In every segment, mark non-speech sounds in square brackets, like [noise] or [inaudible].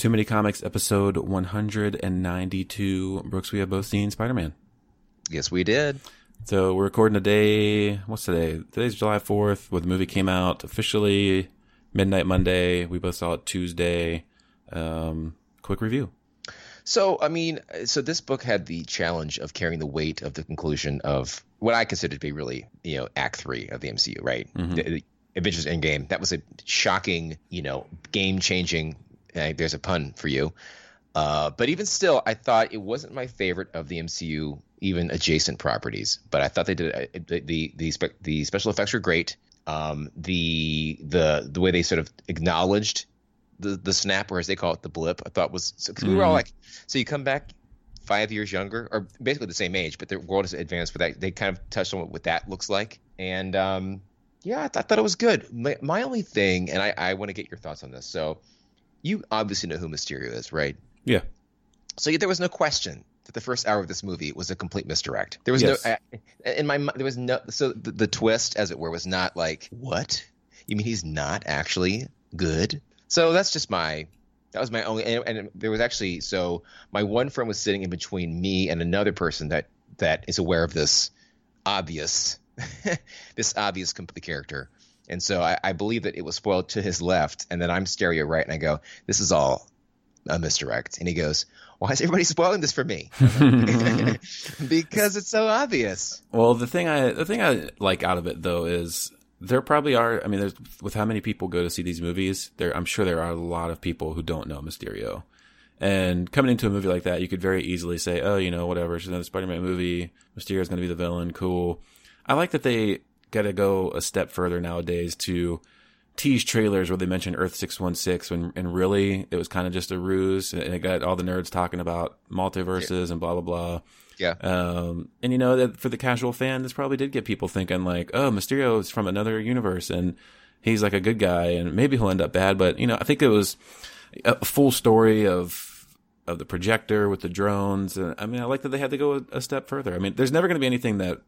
Too Many Comics, episode 192. Brooks, we have both seen Spider Man. Yes, we did. So we're recording today. What's today? Today's July 4th, where the movie came out officially midnight Monday. We both saw it Tuesday. Um, quick review. So, I mean, so this book had the challenge of carrying the weight of the conclusion of what I consider to be really, you know, Act Three of the MCU, right? Mm-hmm. The, the Avengers Endgame. That was a shocking, you know, game-changing. There's a pun for you. Uh, but even still, I thought it wasn't my favorite of the MCU, even adjacent properties. But I thought they did uh, the the the, spe- the special effects were great. Um, the the the way they sort of acknowledged the the snap, or as they call it, the blip, I thought was because we were all like, so you come back five years younger, or basically the same age, but the world has advanced. But that they kind of touched on what that looks like, and um, yeah, I, th- I thought it was good. My, my only thing, and I, I want to get your thoughts on this. So, you obviously know who Mysterio is, right? Yeah. So there was no question that the first hour of this movie was a complete misdirect. There was Yes. no uh, in my there was no so the, the twist, as it were, was not like what you mean he's not actually good. So that's just my that was my only and, and there was actually so my one friend was sitting in between me and another person that that is aware of this obvious [laughs] this obvious complete character. And so I, I believe that it was spoiled to his left, and then I'm stereo right, and I go, "This is all a misdirect." And he goes, "Why is everybody spoiling this for me?" [laughs] because it's so obvious. Well, the thing I the thing I like out of it though is there probably are. I mean, there's with how many people go to see these movies. There, I'm sure there are a lot of people who don't know Mysterio. And coming into a movie like that, you could very easily say, "Oh, you know, whatever. It's another Spider-Man movie. Mysterio's going to be the villain. Cool." I like that they got to go a step further nowadays to tease trailers where they mention Earth six one six, when and really it was kind of just a ruse, and it got all the nerds talking about multiverses and blah blah blah. Yeah. Um, and you know that for the casual fan, this probably did get people thinking like, oh, Mysterio is from another universe and he's like a good guy and maybe he'll end up bad. But you know, I think it was a full story of of the projector with the drones. And I mean, I like that they had to go a, a step further. I mean, there's never going to be anything that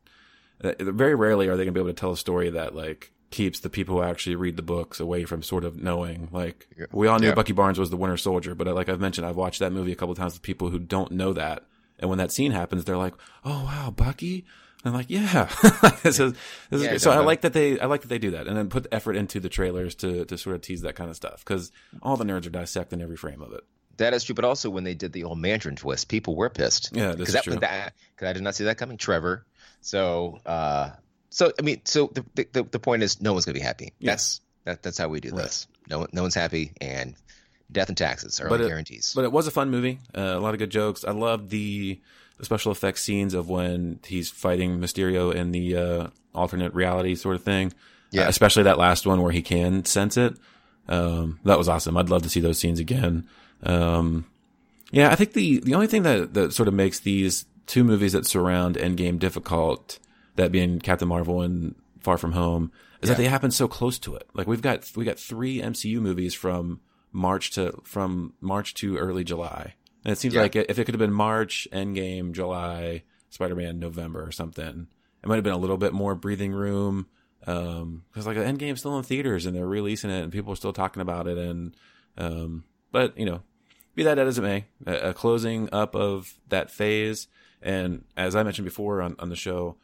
very rarely are they going to be able to tell a story that like keeps the people who actually read the books away from sort of knowing like we all knew Yeah. Bucky Barnes was the Winter Soldier, but uh, like I've mentioned, I've watched that movie a couple of times with people who don't know that. And when that scene happens, they're like, "Oh wow, Bucky!" And I'm like, "Yeah." [laughs] this is, this Yeah, great. so I like that they, I like that they do that, and then put effort into the trailers to to sort of tease that kind of stuff because all the nerds are dissecting every frame of it. That is true, but also when they did the old Mandarin twist, people were pissed. Yeah, because that, true. that because I did not see that coming, Trevor. So, uh, so I mean, so the the, the point is, no one's gonna be happy. Yeah. That's that, that's how we do this. No no one's happy, and death and taxes are But it- guarantees. But it was a fun movie. Uh, a lot of good jokes. I loved the, the special effects scenes of when he's fighting Mysterio in the uh, alternate reality sort of thing. Yeah. Uh, especially that last one where he can sense it. Um, that was awesome. I'd love to see those scenes again. Um, yeah, I think the the only thing that that sort of makes these two movies that surround Endgame difficult, that being Captain Marvel and Far From Home, is that they happen so close to it. Like we've got we got three MCU movies from March to from March to early July, and it seems Yeah. like if it could have been March, Endgame, July, Spider Man, November, or something, it might have been a little bit more breathing room. Um, because like Endgame's still in theaters and they're releasing it and people are still talking about it and um, but you know, be that as it may, a, a closing up of that phase. And as I mentioned before on, on the show,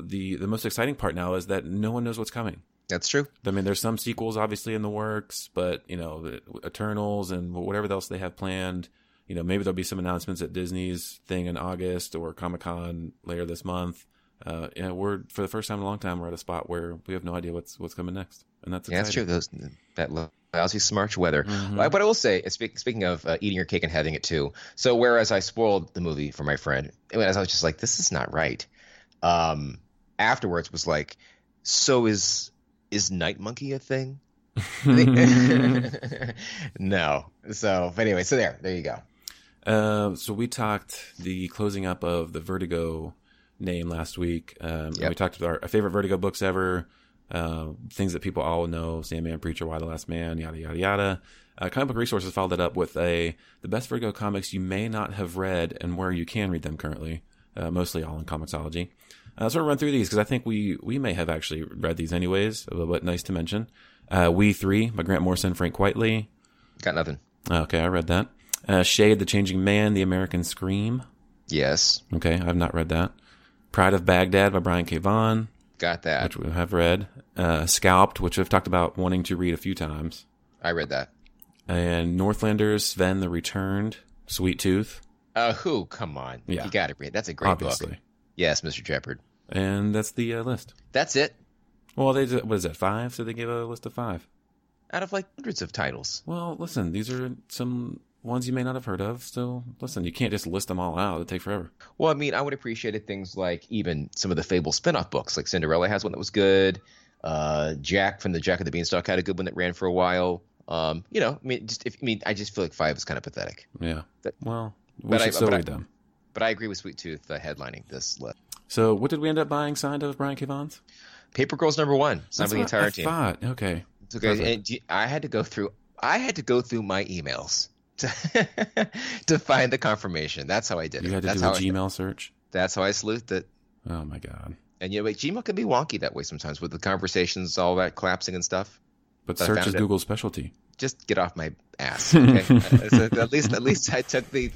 the the most exciting part now is that no one knows what's coming. that's true. I mean, there's some sequels obviously in the works, but you know, the Eternals and whatever else they have planned. You know, maybe there'll be some announcements at Disney's thing in August or Comic Con later this month. Uh, yeah, we're for the first time in a long time we're at a spot where we have no idea what's what's coming next, and that's Yeah, that's true. Those that lousy Smarch weather. Mhm. Uh, But I will say, speaking of uh, eating your cake and having it too. So whereas I spoiled the movie for my friend, as I was just like, this is not right. Um, afterwards was like, so is is Night Monkey a thing? [laughs] no. So, anyway, so there, there you go. Uh, so we talked the closing up of the Vertigo name last week. Um, and Yep. we talked about our favorite Vertigo books ever, uh, things that people all know: Sandman, Preacher, Y the Last Man, yada yada yada. Uh, Comic Book Resources followed it up with a the best Vertigo comics you may not have read and where you can read them currently, uh, mostly all in Comixology. Uh, so we'll run through these because I think we we may have actually read these anyways, but nice to mention. Uh, we three by Grant Morrison, Frank Quitely. Got nothing. Okay, I read that. Uh, Shade, the Changing Man, The American Scream. Yes, Okay, I've not read that. Pride of Baghdad by Brian K. Vaughan, got that. which we have read. Uh, Scalped, which I've talked about wanting to read a few times. I read that. And Northlanders, Sven the Returned, Sweet Tooth, Uh, who? Come on. Yeah. You got to read. That's a great obviously. book. Yes, Mr. Shepard. And that's the uh, list. That's it. Well, they did- what is that? Five? So they gave a list of five. Out of like hundreds of titles. Well, listen, these are some ones you may not have heard of. So listen, you can't just list them all out. It'd take forever. Well, I mean, I would appreciate it things like even some of the Fable spin-off books, like Cinderella has one that was good. Uh, Jack from the Jack of the Beanstalk had a good one that ran for a while. Um, you know, I mean, just if I mean, I just feel like five is kind of pathetic. Yeah. That- well, we but I- still but I- them. But I agree with Sweet Tooth uh, headlining this list. So what did we end up buying signed of Brian K. Vaughan's? Paper Girls number one, signed by the entire I team. thought. Okay. It's okay. And I had to go through. I had to go through my emails [laughs] to to find the confirmation. That's how I did You it. You had to that's do a Gmail search. that's how I sleuthed it. Oh my god. And you know, wait, Gmail can be wonky that way sometimes with the conversations, all that collapsing and stuff. But But search is. Google's specialty. Just get off my ass. [laughs] Okay. So at least at least I took the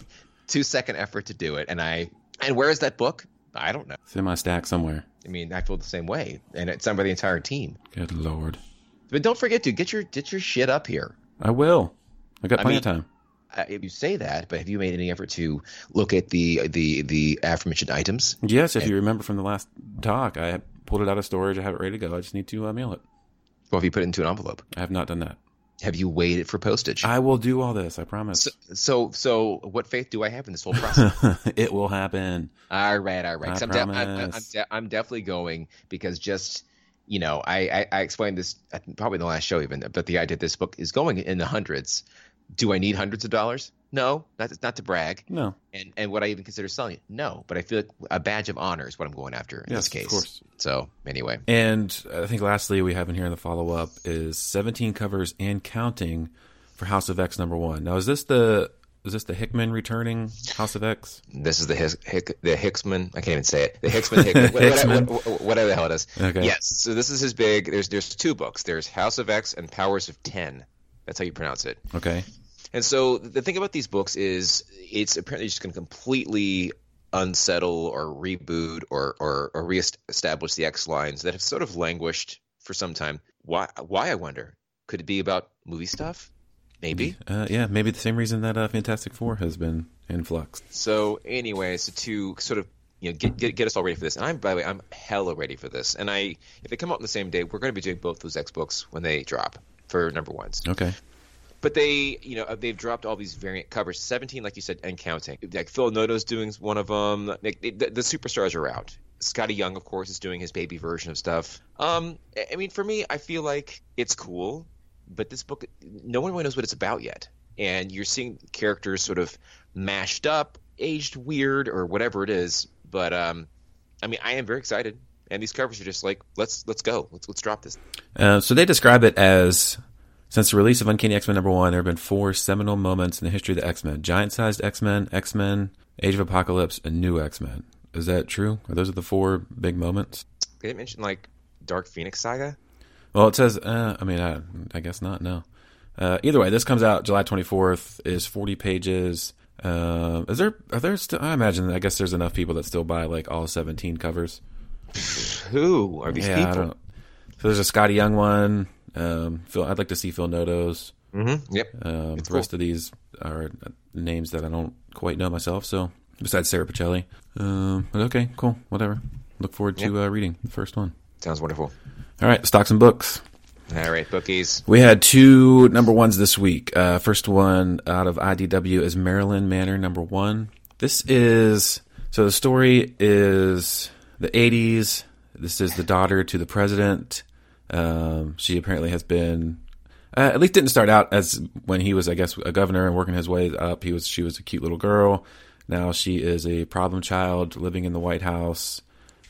two second effort to do it, and I and where is that book? I don't know. It's in my stack somewhere. I mean, I feel the same way, and it's done by the entire team. Good lord. But don't forget to get your get your shit up here. I will. I got I plenty mean- of time. Uh, if you say that, but have you made any effort to look at the the the aforementioned items? Yes, if you remember from the last talk, I pulled it out of storage. I have it ready to go. I just need to uh, mail it. Well, have you put it into an envelope? I have not done that. Have you weighed it for postage? I will do all this. I promise. so, so, so what faith do I have in this whole process? [laughs] it will happen. all right, all right. I I'm, de- I'm, I'm, de- I'm definitely going because just you know, I, I, I explained this probably in the last show even, but the idea that this book is going in the hundreds. Do I need hundreds of dollars? No, not not to brag. No. And and would I even consider selling it? No, but I feel like a badge of honor is what I'm going after in Yes, this case. of course. So anyway, And I think lastly, we have in here in the follow up is 17 covers and counting for House of X number one. Now, is this the is this the Hickman returning House of X? this is the Hick, Hick, the Hicksman. I can't even say it. The Hicksman. Hickman. what- What, what, whatever the hell it is. Okay. Yes. So this is his big. There's there's two books. There's House of X and Powers of Ten. That's how you pronounce it. Okay. And so the thing about these books is it's apparently just going to completely unsettle or reboot or, or, or reestablish the X lines that have sort of languished for some time. Why? Why I wonder? Could it be about movie stuff? Maybe. Uh, yeah, maybe the same reason that uh, Fantastic Four has been in flux. So, anyways, to sort of you know get, get get us all ready for this, and I'm by the way, I'm hella ready for this. And I, if they come out on the same day, we're going to be doing both those X books when they drop for number ones. Okay. But they, you know, they've dropped all these variant covers, 17, like you said, and counting. Like Phil Noto's doing one of them. Like, the, the superstars are out. Skottie Young, of course, is doing his baby version of stuff. Um, I- I mean, for me, I feel like it's cool, but this book, no one really knows what it's about yet. And you're seeing characters sort of mashed up, aged weird, or whatever it is. But um, I mean, I am very excited. And these covers are just like, let's let's go, let's let's drop this. Uh, so they describe it as since the release of Uncanny X Men number one, there have been four seminal moments in the history of the X Men: giant-sized X Men, X Men, Age of Apocalypse, and New X Men. Is that true? Are those are the four big moments? They didn't mention like Dark Phoenix Saga. Well, it says. Uh, I mean, I, I guess not. No. Uh, either way, this comes out July 24th. Is 40 pages. Uh, is there? Are there still? I imagine. I guess there's enough people that still buy like all 17 covers. Who are these yeah, people? I don't. So there's a Skottie Young one. Um, Phil, I'd like to see Phil Noto's. Mm-hmm. Yep. Um, the It's rest of these are names that I don't quite know myself. So besides Sara Pichelli, um, but okay, cool, whatever. Look forward to uh, reading the first one. Sounds wonderful. All right, stocks and books. All right, bookies. We had two number ones this week. Uh, first one out of IDW is Marilyn Manor number one. This is so the story is the 80s. This is the daughter to the president. Um, she apparently has been, uh, at least didn't start out as when he was, I guess, a governor and working his way up. He was, she was a cute little girl. Now she is a problem child living in the White House.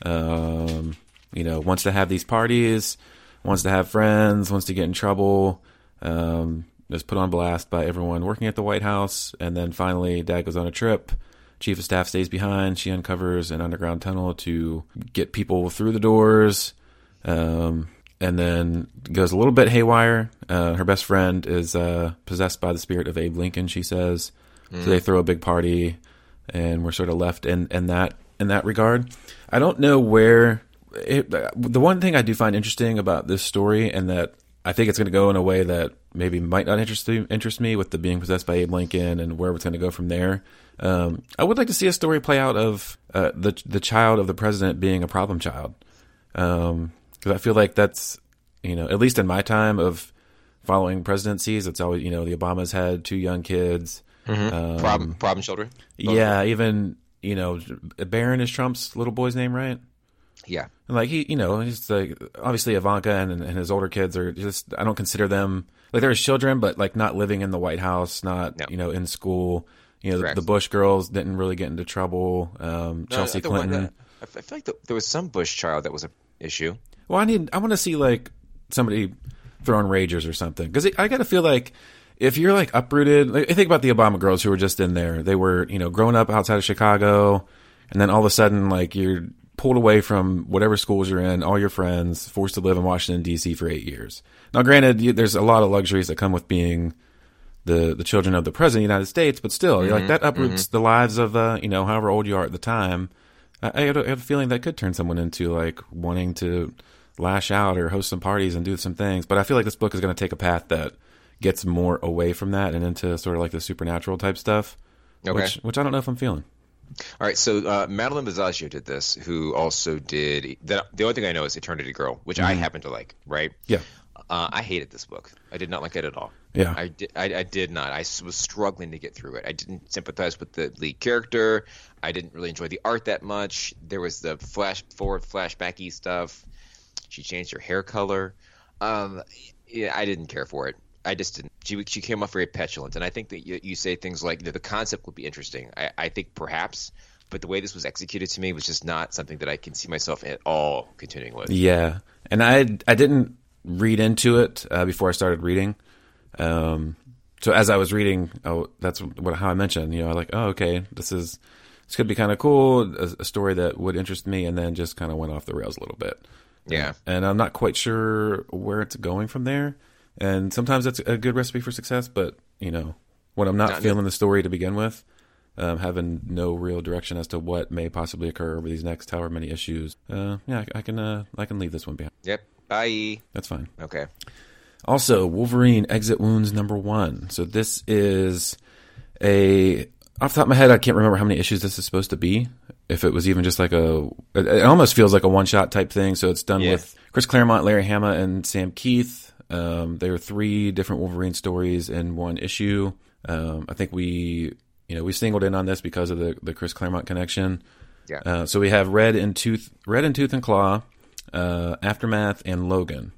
Um, you know, wants to have these parties, wants to have friends, wants to get in trouble. Um, is put on blast by everyone working at the White House, and then finally, Dad goes on a trip. Chief of Staff stays behind. She uncovers an underground tunnel to get people through the doors. Um, and then goes a little bit haywire. Uh, her best friend is uh, possessed by the spirit of Abe Lincoln. She says, mm. so they throw a big party, and we're sort of left in in that in that regard. I don't know where. It, the one thing I do find interesting about this story, and that I think it's going to go in a way that maybe might not interest interest me with the being possessed by Abe Lincoln and where it's going to go from there. Um, I would like to see a story play out of uh, the the child of the president being a problem child, because um, I feel like that's you know at least in my time of following presidencies, it's always you know the Obamas had two young kids, mm-hmm. um, problem problem children. Yeah, even you know Barron is Trump's little boy's name, right? Yeah. And like he, you know, he's like obviously Ivanka and, and his older kids are just I don't consider them like they're his children, but like not living in the White House, not no. you know in school. You know, the, the, Bush girls didn't really get into trouble. Um, no, Chelsea Clinton. I feel like the, there was some Bush child that was an issue. Well, I need I want to see like somebody throwing ragers or something because I got to feel like if you're like uprooted, like, I think about the Obama girls who were just in there. They were you know growing up outside of Chicago, and then all of a sudden like you're pulled away from whatever schools you're in, all your friends, forced to live in Washington D.C. for eight years. Now, granted, you, there's a lot of luxuries that come with being the the children of the president of the United States, but still, mm-hmm, like that uproots mm-hmm. the lives of uh, you know however old you are at the time. I, I, had a, I, had a, feeling that could turn someone into like wanting to lash out or host some parties and do some things. But I feel like this book is going to take a path that gets more away from that and into sort of like the supernatural type stuff, okay. which which I don't know if I'm feeling. All right, so uh, Magdalene Visaggio did this, who also did the, the only thing I know is Eternity Girl, which mm-hmm. I happen to like. Right? Yeah. Uh, I hated this book. I did not like it at all. Yeah. I did. I, I, did not. I was struggling to get through it. I didn't sympathize with the lead character. I didn't really enjoy the art that much. There was the flash forward, flashbacky stuff. She changed her hair color. Um, yeah, I didn't care for it. I just didn't. She she came off very petulant, and I think that you, you say things like the concept would be interesting. I, I think perhaps, but the way this was executed to me was just not something that I can see myself at all continuing with. Yeah, and I I didn't read into it uh, before I started reading. Um, so as I was reading, oh, that's what how I mentioned. You know, like, oh, okay, this is this could be kind of cool, a, a, story that would interest me, and then just kind of went off the rails a little bit. Yeah, and I'm not quite sure where it's going from there. And sometimes that's a good recipe for success, but you know, when I'm not, not feeling the story to begin with, um, having no real direction as to what may possibly occur over these next however many issues, uh, yeah, I, I can uh, I can leave this one behind. Yep. Bye. That's fine. Okay. Also, Wolverine Exit Wounds number one. So this is a off the top of my head, I can't remember how many issues this is supposed to be. If it was even just like a, it, almost feels like a one shot type thing. So it's done yeah. with Chris Claremont, Larry Hama, and Sam Kieth. Um, there are three different Wolverine stories in one issue. Um, I think we, you know, we singled in on this because of the the Chris Claremont connection. Yeah. Uh, so we have Red and Tooth, Red and Tooth and Claw, uh, Aftermath, and Logan.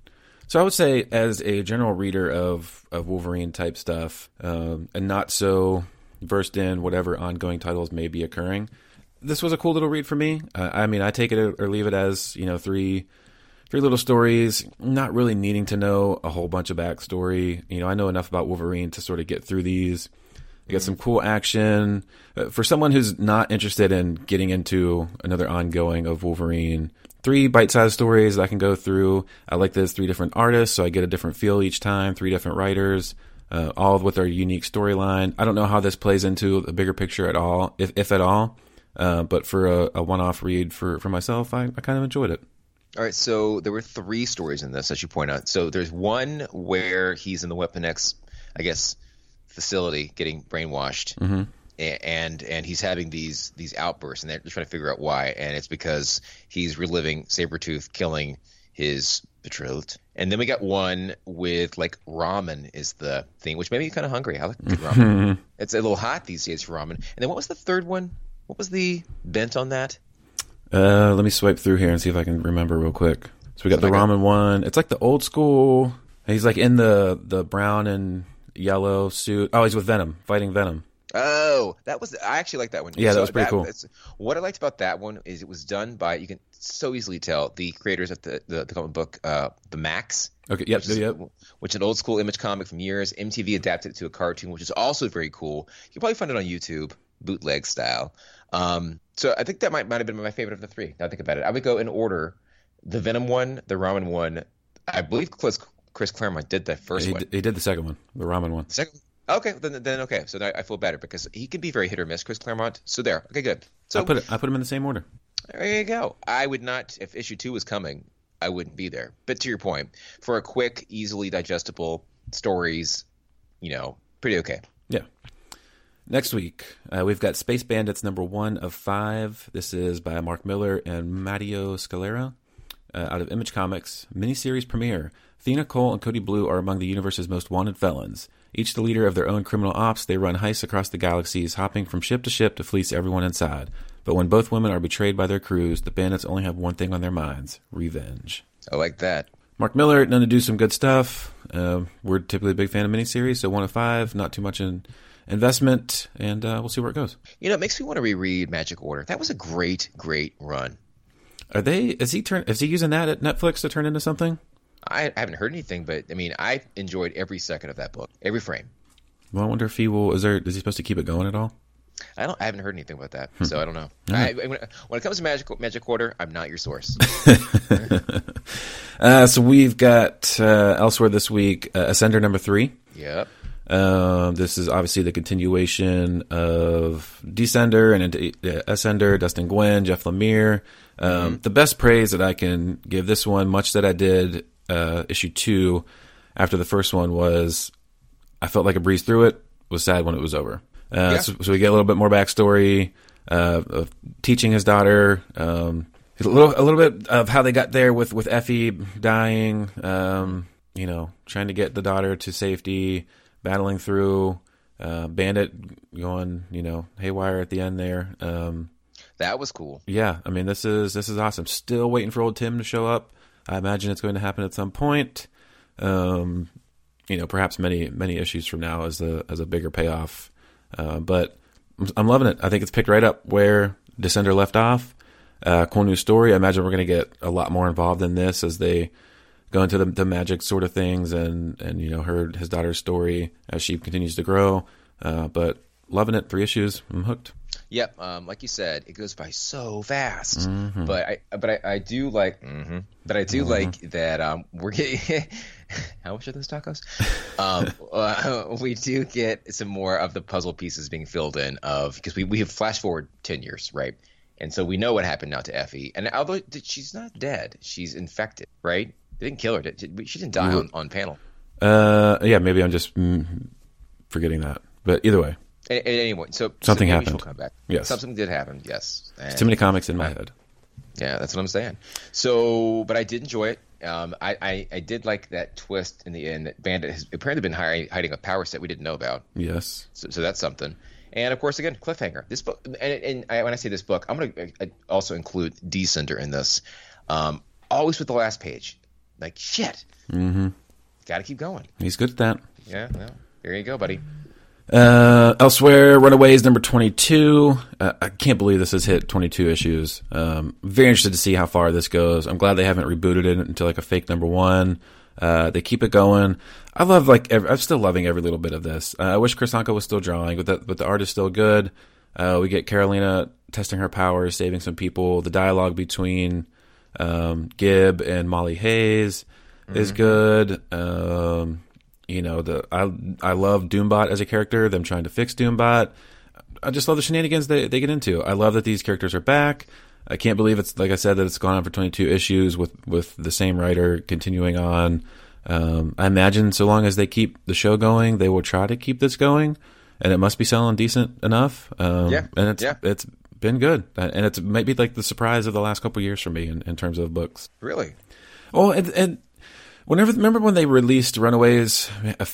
So I would say, as a general reader of of Wolverine type stuff, um, and not so versed in whatever ongoing titles may be occurring, this was a cool little read for me. Uh, I mean, I take it or leave it as you know three three little stories, not really needing to know a whole bunch of backstory. You know, I know enough about Wolverine to sort of get through these. You get some cool action. Uh, for someone who's not interested in getting into another ongoing of Wolverine, three bite-sized stories that I can go through. I like there's three different artists, so I get a different feel each time. Three different writers, uh, all with their unique storyline. I don't know how this plays into the bigger picture at all, if if at all. Uh, but for a, a, one-off read for for myself, I, I kind of enjoyed it. All right, so there were three stories in this, as you point out. So there's one where he's in the Weapon X, I guess, facility getting brainwashed. Mm-hmm and and he's having these these outbursts, and they're trying to figure out why. And it's because he's reliving Sabretooth killing his betrothed. And then we got one with like ramen is the thing, which made me kind of hungry. I like good ramen. [laughs] it's a little hot these days for ramen. And then what was the third one? What was the bent on that? Uh, let me swipe through here and see if I can remember real quick. So we got the ramen one. It's like the old school. He's like in the the brown and yellow suit. Oh, he's with Venom, fighting Venom. Oh, that was I actually like that one. Yeah, so that was pretty that, cool. What I liked about that one is it was done by you can so easily tell the creators of the the, the comic book uh, the Maxx. Okay, yep, which is, yep. Which is an old school image comic from years. MTV adapted it to a cartoon, which is also very cool. You can probably find it on YouTube, bootleg style. Um, so I think that might might have been my favorite of the three. Now I think about it, I would go in order: the Venom one, the Ramen one, I believe Chris, Chris Claremont did the first he, one. d- he did the second one, the ramen one. Second. Okay, then then okay. So I feel better because he can be very hit or miss, Chris Claremont. So there. Okay, good. So I put it, I put him in the same order. There you go. I would not, if issue two was coming, I wouldn't be there. But to your point, for a quick, easily digestible stories, you know, pretty okay. Yeah. Next week, uh, we've got Space Bandits number one of five. This is by Mark Millar and Matteo Scalera uh, out of Image Comics. Miniseries premiere. Thena Cole and Cody Blue are among the universe's most wanted felons. Each the leader of their own criminal ops, they run heists across the galaxies, hopping from ship to ship to fleece everyone inside. But when both women are betrayed by their crews, the bandits only have one thing on their minds revenge. I like that. Mark Millar, known to do some good stuff. Uh, we're typically a big fan of miniseries, so one of five, not too much in investment, and uh, we'll see where it goes. You know, it makes me want to reread Magic Order. That was a great, great run. Are they? Is he turn? Is he using that at Netflix to turn into something? I haven't heard anything, but I mean, I enjoyed every second of that book, every frame. Well, I wonder if he will. Is there? Is he supposed to keep it going at all? I don't. I haven't heard anything about that, so I don't know. I, when, when it comes to Magic Magic Order, I'm not your source. [laughs] Uh, so we've got uh, elsewhere this week uh, Ascender number three. yep. Um, this is obviously the continuation of Descender and into uh, Ascender, Dustin Nguyen, Jeff Lemire. Um, The best praise that I can give this one, much that I did uh, issue two after the first one, was I felt like a breeze through it. Was sad when it was over. Uh, Yeah. so, so we get a little bit more backstory uh, of teaching his daughter. Um, a little, a little bit of how they got there with with Effie dying. Um, you know, trying to get the daughter to safety, battling through. Uh, Bandit going, you know, haywire at the end there. Um, That was cool. yeah, I mean, this is this is awesome. Still waiting for old Tim to show up. I imagine it's going to happen at some point. Um, you know, perhaps many many issues from now as a as a bigger payoff. Uh, but I'm- I'm loving it. I think it's picked right up where Descender left off. Uh, cool new story. I imagine we're going to get a lot more involved in this as they go into the, the magic sort of things and and you know heard his daughter's story as she continues to grow. Uh, but loving it. Three issues. I'm hooked. Yep, um, like you said, it goes by so fast. Mm-hmm. But I, but I, I do like, hmm but I do like that um, we're getting. [laughs] how much are those tacos? [laughs] um, uh, we do get some more of the puzzle pieces being filled in of because we we have flash forward ten years, right? And so we know what happened now to Effie. And although she's not dead, she's infected, right? They didn't kill her. Did, she didn't die on, on panel. Uh, yeah, maybe I'm just mm, forgetting that. But either way, A- a- Anyway, so Something so happened. Come back. Yes. something did happen. Yes, And- too many comics in my head. Yeah, that's what I'm saying. So, but I did enjoy it. Um, I, I, I did like that twist in the end that Bandit has apparently been hiding, hiding a power set we didn't know about. Yes. So, so that's something. And of course, again, cliffhanger. This book, and, and I, when I say this book, I'm going to also include Descender in this. Um, always with the last page, like shit. Mm-hmm. Got to keep going. He's good at that. Yeah, there you go, buddy. Uh, elsewhere, Runaways number 22. Uh, I can't believe this has hit 22 issues. Um, very interested to see how far this goes. I'm glad they haven't rebooted it into like a fake number one. Uh, they keep it going. I love like every, I'm still loving every little bit of this. Uh, I wish Kris Anka was still drawing, but the, but the art is still good. Uh, we get Carolina testing her powers, saving some people. The dialogue between um, Gib and Molly Hayes is good. Um, you know, the I I love Doombot as a character. Them trying to fix Doombot. I just love the shenanigans they they get into. I love that these characters are back. I can't believe it's like I said that it's gone on for 22 issues with with the same writer continuing on. Um, I imagine so long as they keep the show going, they will try to keep this going, and it must be selling decent enough. Um, Yeah, and it's yeah. it's been good, and it's maybe like the surprise of the last couple years for me in, in terms of books. Really? Well, and, and whenever remember when they released Runaways,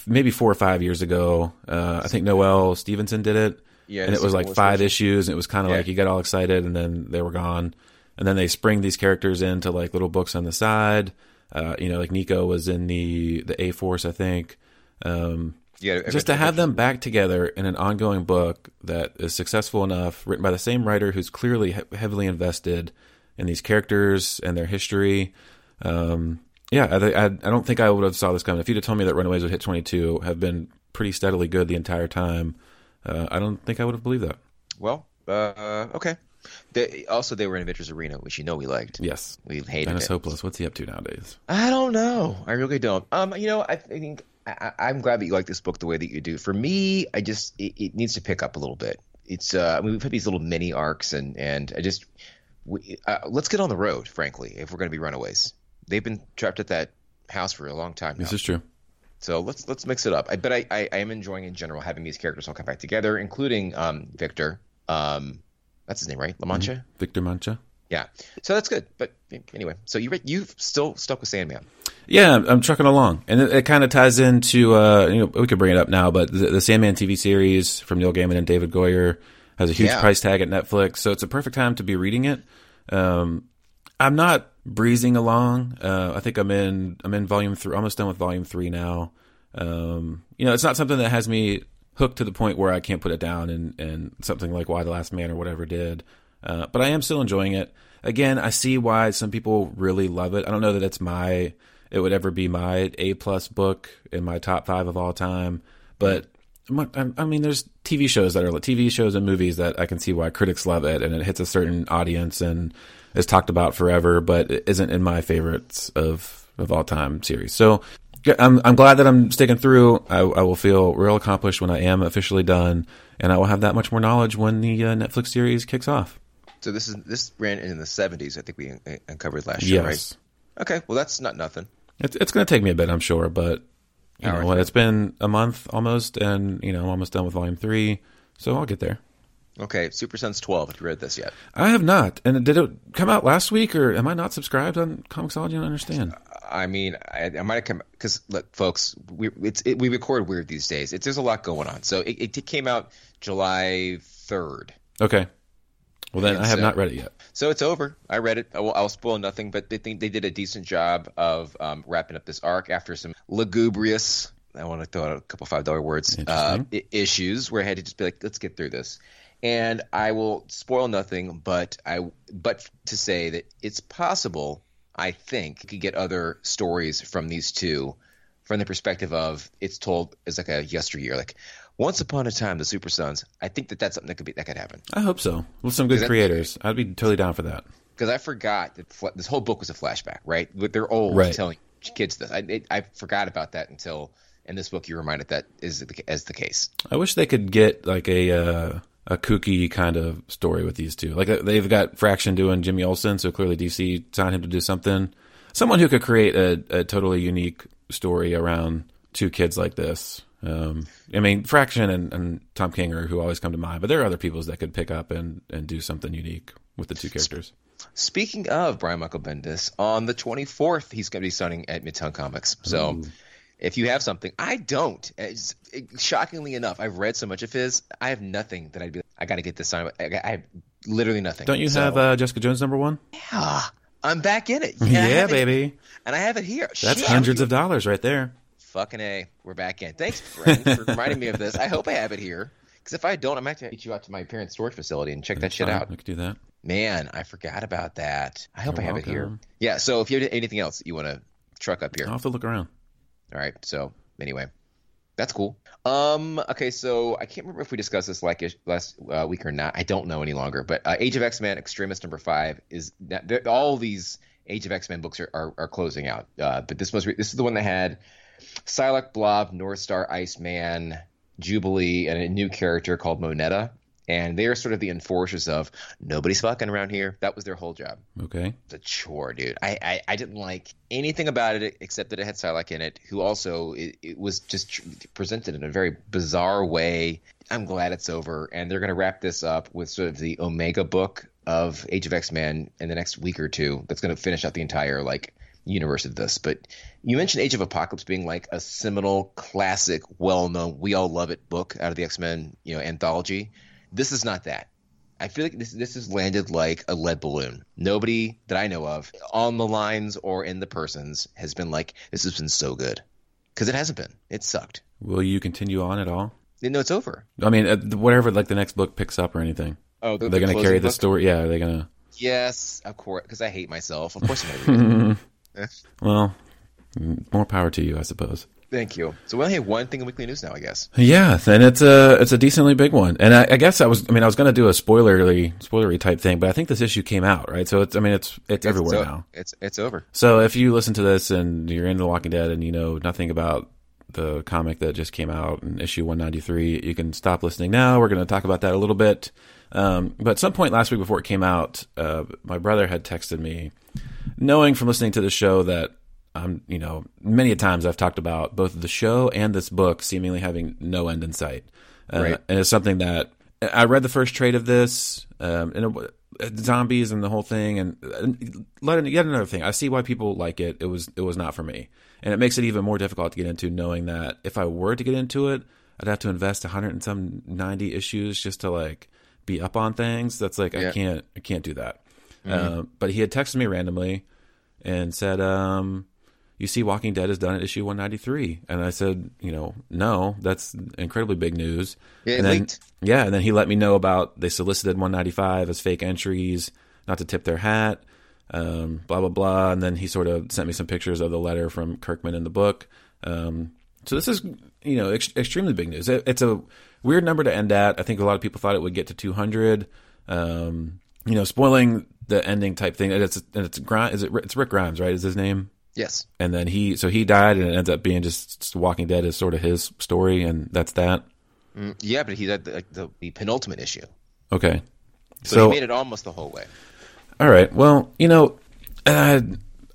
maybe four or five years ago. Uh, I think Noelle Stevenson did it. Yeah, and it was like five issues, and it was kind of Yeah. like you got all excited, and then they were gone, and then they spring these characters into like little books on the side. Uh, you know, like Nico was in the the A Force, I think. Um, Yeah. just to have them back together in an ongoing book that is successful enough, written by the same writer who's clearly he- heavily invested in these characters and their history. Um, yeah, I, I, I don't think I would have saw this coming. If you'd have told me that Runaways would hit 22, have been pretty steadily good the entire time, uh, I don't think I would have believed that. Well, uh, okay. They, also, they were in Avengers Arena, which you know we liked. Yes. We hated Dennis it. Hopeless. What's he up to nowadays? I don't know. I really don't. Um, you know, I think I, I'm glad that you like this book the way that you do. For me, I just it, it needs to pick up a little bit. It's uh, I mean, we've had these little mini arcs, and and I just we, uh, let's get on the road. Frankly, if we're going to be runaways, they've been trapped at that house for a long time now. This is true. So let's let's mix it up. I, but I, I, I am enjoying in general having these characters all come back together, including um, Victor. Um, that's his name, right? La Mancha. Victor Mancha. Yeah. So that's good. But anyway, so you you've still stuck with Sandman. Yeah, I'm, I'm trucking along, and it, it kind of ties into uh, you know we could bring it up now, but the, the Sandman TV series from Neil Gaiman and David Goyer has a huge Yeah. price tag at Netflix, so it's a perfect time to be reading it. Um, I'm not breezing along. Uh, I think I'm in I'm in volume three, almost done with volume three now. Um, you know, it's not something that has me hooked to the point where I can't put it down, and and something like Y the Last Man or whatever did. Uh, but I am still enjoying it. Again, I see why some people really love it. I don't know that it's my it would ever be my A plus book in my top five of all time, but I I mean, there's TV shows that are TV shows and movies that I can see why critics love it, and it hits a certain audience and is talked about forever, but it isn't in my favorites of of all time series. So I'm I'm glad that I'm sticking through. I, I will feel real accomplished when I am officially done, and I will have that much more knowledge when the uh, Netflix series kicks off. So this is this ran in the 70s. I think we uh, uncovered last year, Yes, right? Okay. Well, that's not nothing. It's it's going to take me a bit, I'm sure, but you All know right. It's been a month almost, and you know I'm almost done with volume three, so I'll get there. Okay. Super Sons 12. If you read this yet? I have not. And did it come out last week, or am I not subscribed on Comixology? I don't understand. I mean, I, I might have come because look, folks, we it's it, we record weird these days. It's there's a lot going on. So it, it came out July 3rd. Okay. Well, then And I have so- not read it yet. So it's over. I read it. I will, I'll spoil nothing, but they think they did a decent job of um, wrapping up this arc after some lugubrious. I want to throw out a couple five dollar words. Uh, issues where I had to just be like, let's get through this. And I will spoil nothing, but I but to say that it's possible. I think you could get other stories from these two, from the perspective of it's told as like a yesteryear, like once upon a time the Super Sons. I think that that's something that could be that could happen. I hope so. With some good creators, I'd be totally down for that. because I forgot that fl- this whole book was a flashback, right? But they're old Right. telling kids this. I, it, I forgot about that until in this book you reminded that is the, as the case. I wish they could get like a uh, a kooky kind of story with these two. Like uh, they've got Fraction doing Jimmy Olsen, so clearly DC signed him to do something. Someone who could create a, a totally unique story around two kids like this. Um, I mean, Fraction and, and Tom King are who always come to mind, but there are other peoples that could pick up and, and do something unique with the two characters. Speaking of Brian Michael Bendis, on the 24th he's going to be signing at Midtown Comics. So if you have something, I don't. It, shockingly enough, I've read so much of his. I have nothing that I'd be. I got to get this signed. I, I have literally nothing. Don't you So, have uh, Jessica Jones number one? Yeah, I'm back in it. [laughs] Yeah, have it- baby. and I have it here. That's Shit. hundreds of dollars right there. Fucking A, we're back in. Thanks, Brent, for [laughs] reminding me of this. I hope I have it here. Because if I don't, I might have to get you out to my parents' storage facility and check that shit Fine, out. I could do that. Man, I forgot about that. I hope You're I have it here. Yeah, so if you have anything else you want to truck up here. I'll have to look around. All right, so anyway, that's cool. Um, okay, so I can't remember if we discussed this like last uh, week or not. I don't know any longer. But uh, Age of X Men Extremist number five is all these Age of X Men books are, are, are closing out. Uh, but this re- this is the one that had Psylocke, Blob, North Star, Iceman, Jubilee, and a new character called Moneta. And they are sort of the enforcers of nobody's fucking around here. That was their whole job Okay. it's a chore, dude. I, I, I didn't like anything about it except that it had Psylocke in it, who also it, it was just tr- presented in a very bizarre way. I'm glad it's over, and they're going to wrap this up with sort of the Omega book of Age of X Men in the next week or two. That's going to finish out the entire like universe of this. But you mentioned Age of Apocalypse being like a seminal, classic, well-known, we all love it book out of the X Men, you know, anthology. This is not that. I feel like this this has landed like a lead balloon. Nobody that I know of on the lines or in the persons has been like, this has been so good. Because it hasn't been. It sucked. Will you continue on at all? No, it's over. I mean, uh, whatever, like the next book picks up or anything. Oh, They're going to carry the story. Yeah, are they're going to. Yes, of course. Because I hate myself. Of course I'm [laughs] going to read it. to. Well, more power to you, I suppose. Thank you. So we only have one thing in weekly news now, I guess. Yeah, and it's a it's a decently big one. And I, I guess I was I mean I was going to do a spoilery spoilery type thing, but I think this issue came out right. So it's I mean it's it's, everywhere it's, now. It's it's over. So if you listen to this and you're into The Walking Dead and you know nothing about the comic that just came out in issue 193, you can stop listening now. We're going to talk about that a little bit. Um, but at some point last week before it came out, uh, my brother had texted me, knowing from listening to the show that I'm, you know, many a times I've talked about both the show and this book seemingly having no end in sight. Uh, Right. And it's something that I read the first trade of this, um, and it, uh, zombies and the whole thing, and, and let yet another thing. I see why people like it. It was it was not for me, and it makes it even more difficult to get into, knowing that if I were to get into it, I'd have to invest a hundred and some ninety issues just to like be up on things. That's like I can't I can't do that. Um, but he had texted me randomly and said, um, "You see, Walking Dead is done at issue 193," and I said, "You know, no, that's incredibly big news." Yeah, and then, leaked. yeah, and then he let me know about they solicited 195 as fake entries, not to tip their hat, um, blah blah blah, and then he sort of sent me some pictures of the letter from Kirkman in the book. Um, so this is, you know, ex- extremely big news. It, it's a weird number to end at. I think a lot of people thought it would get to 200. Um, you know, spoiling the ending type thing. And it's and it's Grimes. Is it? It's Rick Grimes, right? Is his name? Yes. And then he, so he died, and it ends up being just Walking Dead is sort of his story, and that's that. Mm, yeah, but he's at the, like, the, the penultimate issue. Okay. So, So, he made it almost the whole way. all right. Well, you know, uh,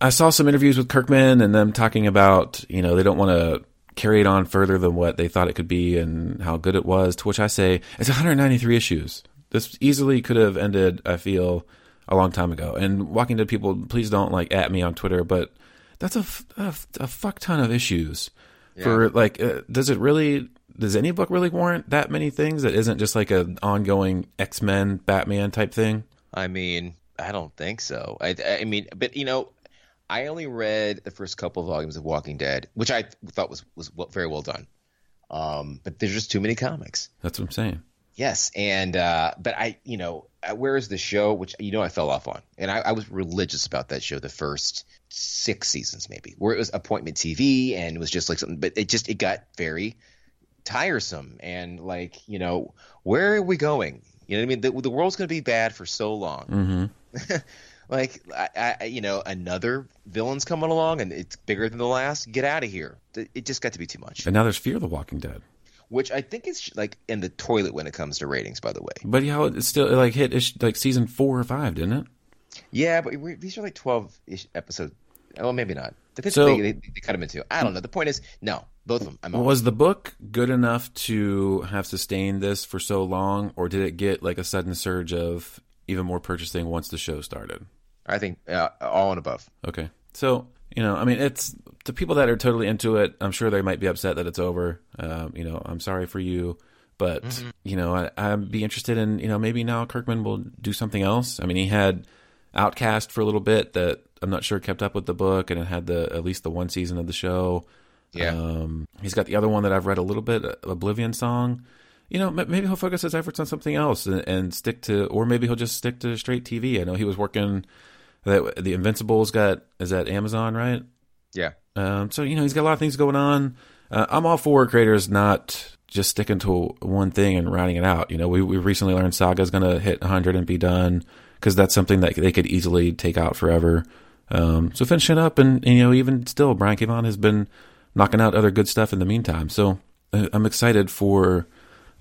I saw some interviews with Kirkman and them talking about, you know, they don't want to carry it on further than what they thought it could be and how good it was. To which I say, it's 193 issues. This easily could have ended. I feel a long time ago. And Walking Dead people, please don't like at me on Twitter, but that's a a fuck ton of issues. For like, uh, does it really? Does any book really warrant that many things? That isn't just like an ongoing X Men, Batman type thing. I mean, I don't think so. I, I mean, but you know, I only read the first couple of volumes of Walking Dead, which I thought was was very well done. Um, but there's just too many comics. That's what I'm saying. Yes, and uh, but I, you know, uh, where is the show? Which you know, I fell off on, and I, I was religious about that show. The first six seasons, maybe, where it was appointment TV, and it was just like something. But it just it got very tiresome, and like you know, where are we going? You know what I mean? The, the world's going to be bad for so long. Mm-hmm. [laughs] like I, I, you know, another villain's coming along, and it's bigger than the last. Get out of here! It it just got to be too much. And now there's Fear the Walking Dead. Which I think is like in the toilet when it comes to ratings. By the way. But yeah, it's still it like hit ish, like season four or five, didn't it? Yeah, but we, these are like twelve ish episodes. Oh, well, maybe not. Depends So- they, they, they cut them into. I don't know. The point is, no, both of them. I'm out. Was the book good enough to have sustained this for so long, or did it get like a sudden surge of even more purchasing once the show started? I think uh, all and above. Okay, so you know, I mean, it's the people that are totally into it. I'm sure they might be upset that it's over. Um, you know, I'm sorry for you, but you know, I, I'd be interested in you know maybe now Kirkman will do something else. I mean, he had Outcast for a little bit that I'm not sure kept up with the book, and it had the at least the one season of the show. Yeah. Um, he's got the other one that I've read a little bit, uh, Oblivion Song. You know, maybe he'll focus his efforts on something else and, and stick to, or maybe he'll just stick to straight TV. I know he was working. That the Invincibles got is at Amazon, right? Yeah. Um, so you know he's got a lot of things going on. Uh, I'm all for creators not just sticking to one thing and writing it out. You know, we we recently learned Saga's going to hit 100 and be done because that's something that they could easily take out forever. Um, so finish it up, and, and you know even still, Brian K. Vaughan has been knocking out other good stuff in the meantime. So uh, I'm excited for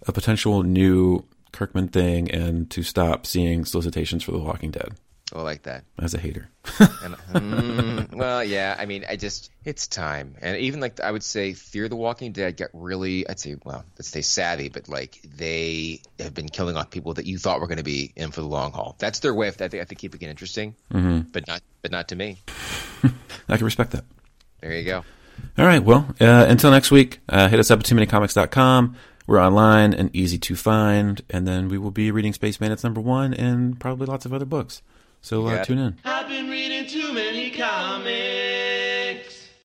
a potential new Kirkman thing and to stop seeing solicitations for The Walking Dead I like that. as a hater. [laughs] And, mm, well, yeah. I mean, I just it's time, and even like I would say, Fear the Walking Dead got really. I'd say, well, let's say savvy, but like they have been killing off people that you thought were going to be in for the long haul. That's their way of I think I think keeping it interesting, mm-hmm. but not but not to me. [laughs] I can respect that. There you go. All right. Well, uh, until next week, uh, hit us up at too many comics.com. We're online and easy to find. And then we will be reading Space Bandits number one and probably lots of other books. So uh, tune in. How